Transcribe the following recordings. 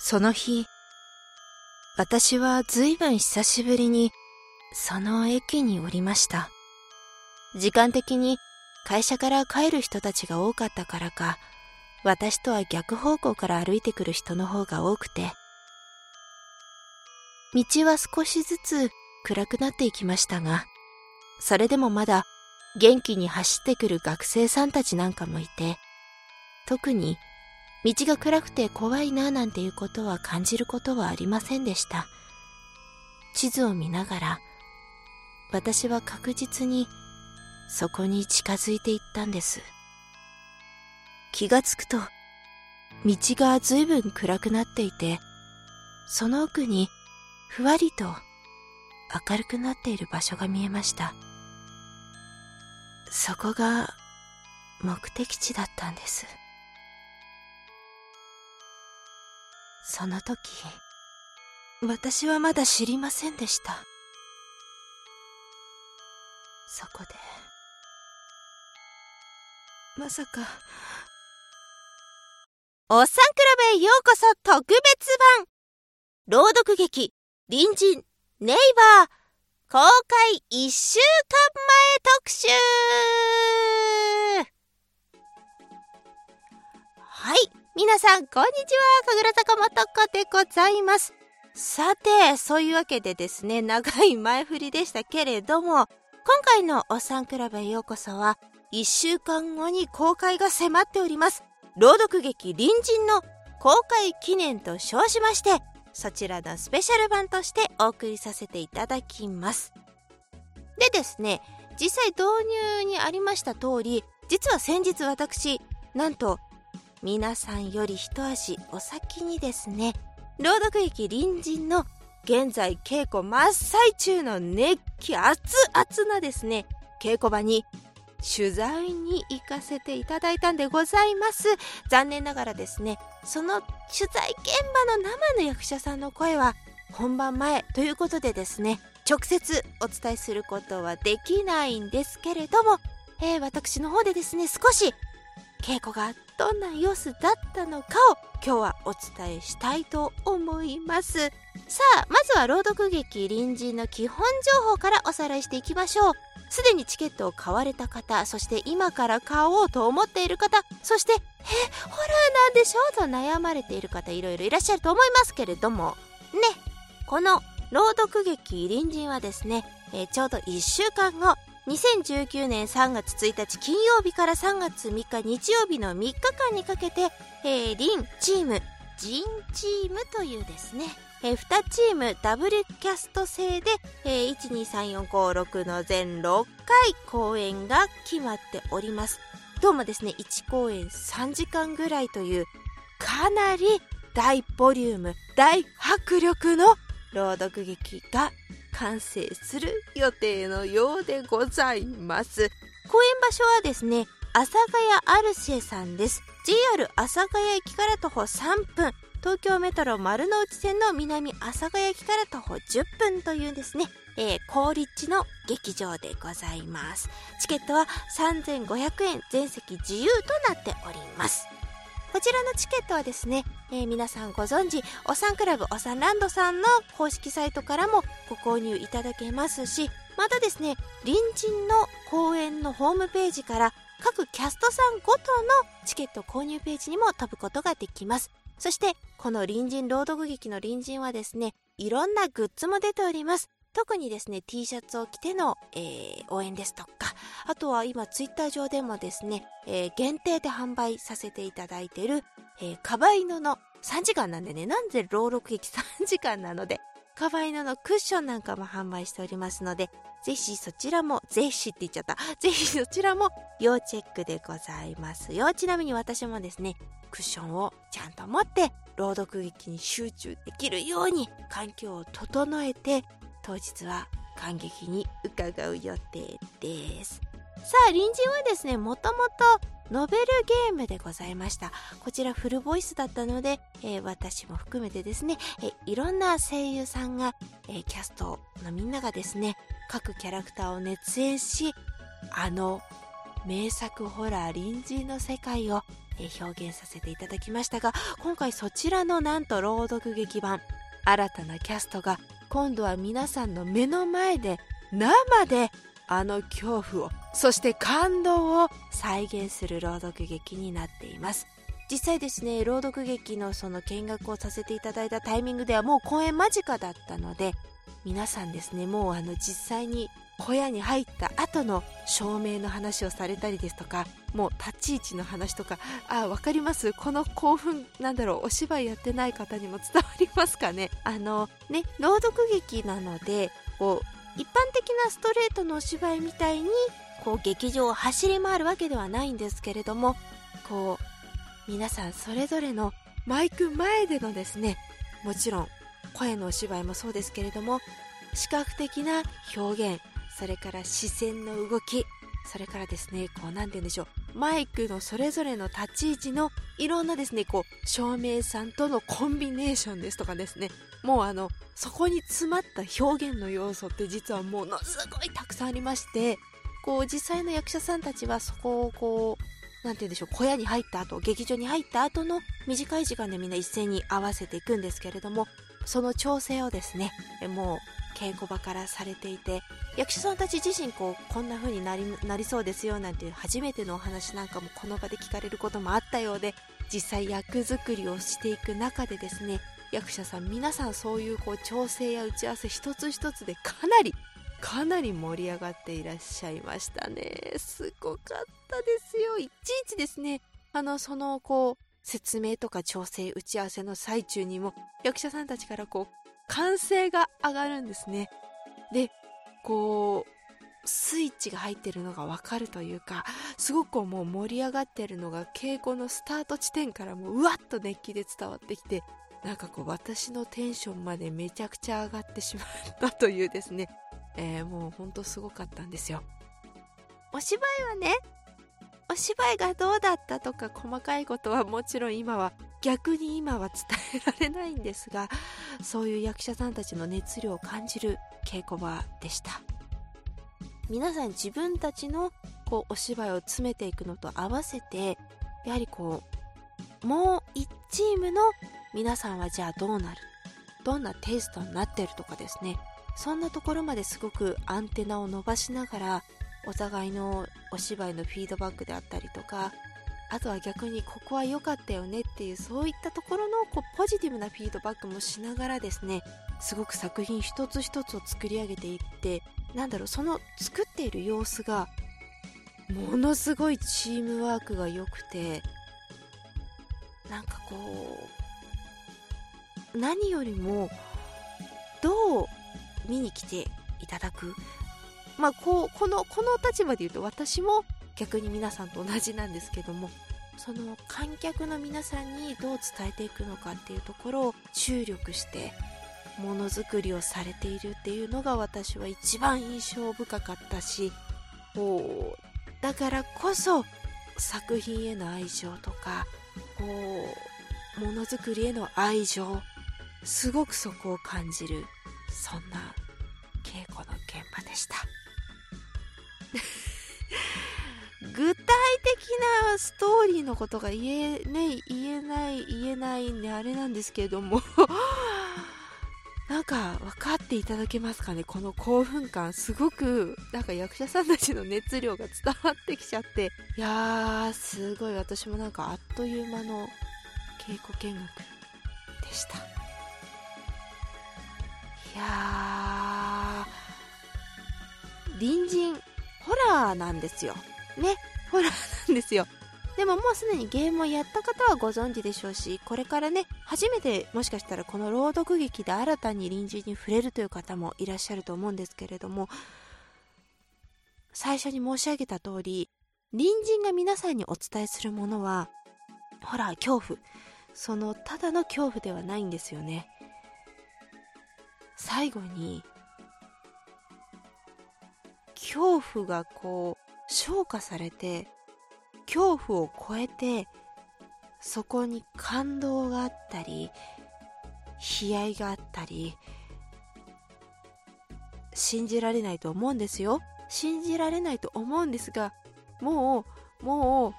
その日、私は随分久しぶりにその駅に降りました。時間的に会社から帰る人たちが多かったからか、私とは逆方向から歩いてくる人の方が多くて、道は少しずつ暗くなっていきましたが、それでもまだ元気に走ってくる学生さんたちなんかもいて、特に道が暗くて怖いななんていうことは感じることはありませんでした。地図を見ながら、私は確実にそこに近づいていったんです。気がつくと、道が随分暗くなっていて、その奥にふわりと明るくなっている場所が見えました。そこが目的地だったんです。その時、私はまだ知りませんでした。そこで、まさか、おっさんクラブへようこそ特別版朗読劇、隣人、ネイバー、公開1週間前特集はい。皆さん、こんにちは。神楽坂まとこでございます。さて、そういうわけでですね、長い前振りでしたけれども、今回のおっさんクラブへようこそは、1週間後に公開が迫っております。朗読劇隣人の公開記念と称しまして、そちらのスペシャル版としてお送りさせていただきます。でですね、実際導入にありました通り、実は先日私、なんと、皆さんより一足お先にですね、朗読劇隣人の現在稽古真っ最中の熱気熱々なですね、稽古場に取材に行かせていただいたんでございます。残念ながらですねその取材現場の生の役者さんの声は本番前ということでですね直接お伝えすることはできないんですけれども、えー、私の方でですね少し稽古がどんな様子だったのかを今日はお伝えしたいと思います。さあまずは朗読劇隣人の基本情報からおさらいしていきましょう。すでにチケットを買われた方そして今から買おうと思っている方そしてえホラーなんでしょうと悩まれている方いろいろいらっしゃると思いますけれども。ねこの朗読劇隣人はですね、え、ちょうど1週間後2019年3月1日金曜日から3月3日日曜日の3日間にかけて、えー、リンチームジンチームというですね。えー、2チームダブルキャスト制で、えー、123456の全6回公演が決まっております。どうもですね1公演3時間ぐらいというかなり大ボリューム大迫力の朗読劇が完成する予定のようでございます。公演場所はですね阿佐ヶ谷アルシェさんです。JR 阿佐ヶ谷駅から徒歩3分。東京メトロ丸の内線の南阿佐ヶ谷駅から徒歩10分というですね、えー、高立地の劇場でございます。チケットは3500円。全席自由となっております。こちらのチケットはですね、えー、皆さんご存知、おさんクラブおさんランドさんの公式サイトからもご購入いただけますし、またですね、隣人の公演のホームページから各キャストさんごとのチケット購入ページにも飛ぶことができます。そして、この隣人朗読劇の隣人はですね、いろんなグッズも出ております。特にですね、T シャツを着ての、えー、応援ですとか、あとは今ツイッター上でもですね、えー、限定で販売させていただいている、えー、カバイノの3時間なんでね、なんで朗読劇3時間なので、カバイノのクッションなんかも販売しておりますので、ぜひそちらも、ぜひって言っちゃった。ぜひそちらも要チェックでございますよ。ちなみに私もですね、クッションをちゃんと持って朗読劇に集中できるように環境を整えて当日は感激に伺う予定です。さあ隣人はですねもともとノベルゲームでございました。こちらフルボイスだったので、えー、私も含めてですね、えー、いろんな声優さんが、えー、キャストのみんながですね各キャラクターを熱演しあの名作ホラー隣人の世界を表現させていただきましたが今回そちらのなんと朗読劇版新たなキャストが今度は皆さんの目の前で生であの恐怖をそして感動を再現する朗読劇になっています。実際ですね朗読劇のその見学をさせていただいたタイミングではもう公演間近だったので皆さんですねもうあの実際に小屋に入った後の照明の話をされたりですとかもう立ち位置の話とかあ分かります？この興奮なんだろう？お芝居やってない方にも伝わりますかね？あのね朗読劇なのでこう一般的なストレートのお芝居みたいにこう劇場を走り回るわけではないんですけれどもこう皆さんそれぞれのマイク前でのですねもちろん声のお芝居もそうですけれども視覚的な表現それから視線の動きそれからですねこう何て言うんでしょう。マイクのそれぞれの立ち位置のいろんなですねこう照明さんとのコンビネーションですとかですね。もうあのそこに詰まった表現の要素って実はものすごいたくさんありましてこう実際の役者さんたちはそこをこう何て言うんでしょう小屋に入った後劇場に入った後の短い時間でみんな一斉に合わせていくんですけれどもその調整をですねもう稽古場からされていて役者さんたち自身こうこんな風になりなりそうですよなんていう初めてのお話なんかもこの場で聞かれることもあったようで実際役作りをしていく中でですね役者さん皆さんそういうこう調整や打ち合わせ一つ一つでかなりかなり盛り上がっていらっしゃいましたね。すごかったですよ。いちいちですね。あのそのこう説明とか調整打ち合わせの最中にも役者さんたちからこう歓声が上がるんですね。で、こう、スイッチが入ってるのがわかるというか、すごくもう盛り上がってるのが稽古のスタート地点からもううわっと熱気で伝わってきて、なんかこう私のテンションまでめちゃくちゃ上がってしまったというですね、えー、もうほんとすごかったんですよ。お芝居はね、お芝居がどうだったとか細かいことはもちろん今は逆に今は伝えられないんですがそういう役者さんたちの熱量を感じる稽古場でした。皆さん自分たちのこうお芝居を詰めていくのと合わせてやはりこうもう1チームの皆さんはじゃあどうなる？どんなテイストになってるとかですね。そんなところまですごくアンテナを伸ばしながらお互いのお芝居のフィードバックであったりとかあとは逆にここは良かったよねっていうそういったところのこうポジティブなフィードバックもしながらですねすごく作品一つ一つを作り上げていってなんだろうその作っている様子がものすごいチームワークが良くてなんかこう何よりもどう見に来ていただく。まあこうこのこの立場で言うと私も逆に皆さんと同じなんですけどもその観客の皆さんにどう伝えていくのかっていうところを注力してものづくりをされているっていうのが私は一番印象深かったしこうだからこそ作品への愛情とかこうものづくりへの愛情すごくそこを感じるそんな稽古の現場でした。具体的なストーリーのことが言え,、ね、言えない言えないんであれなんですけれども。なんか分かっていただけますかね？この興奮感。すごくなんか役者さんたちの熱量が伝わってきちゃって。いやーすごい。私もなんかあっという間の稽古見学でした。いやー隣人ホラーなんですよ。ね、ホラーなんですよ。でももうすでにゲームをやった方はご存知でしょうし、これからね、初めてもしかしたらこの朗読劇で新たに隣人に触れるという方もいらっしゃると思うんですけれども、最初に申し上げた通り、隣人が皆さんにお伝えするものは、ほら、恐怖。その、ただの恐怖ではないんですよね。最後に、恐怖がこう、昇華されて恐怖を超えてそこに感動があったり悲哀があったり信じられないと思うんですよ。信じられないと思うんですがもうも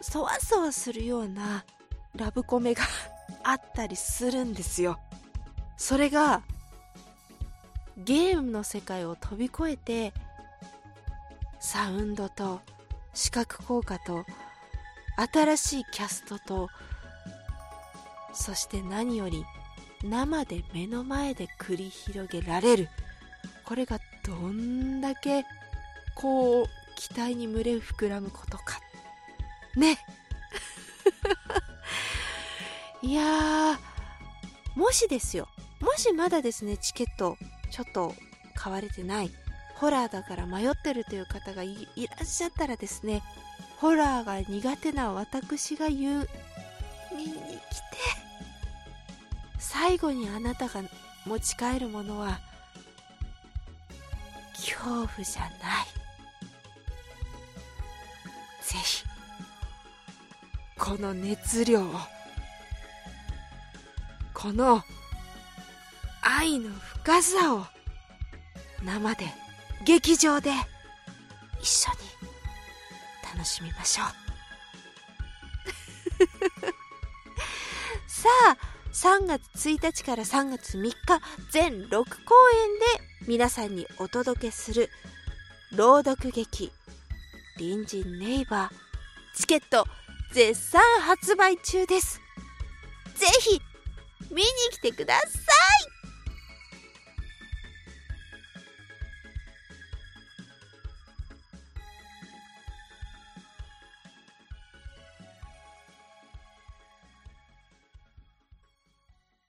うそわそわするようなラブコメがあったりするんですよ。それがゲームの世界を飛び越えてサウンドと視覚効果と新しいキャストとそして何より生で目の前で繰り広げられる。これがどんだけこう期待に群れ膨らむことか。ね。いやもしですよ。もしまだですねチケットちょっと買われてない。ホラーだから迷ってるという方がいらっしゃったらですねホラーが苦手な私が言う見に来て最後にあなたが持ち帰るものは恐怖じゃない。ぜひこの熱量をこの愛の深さを生で劇場で一緒に楽しみましょう。さあ3月1日から3月3日全6公演で皆さんにお届けする朗読劇「隣人ネイバー」チケット絶賛発売中です。ぜひ見に来てください。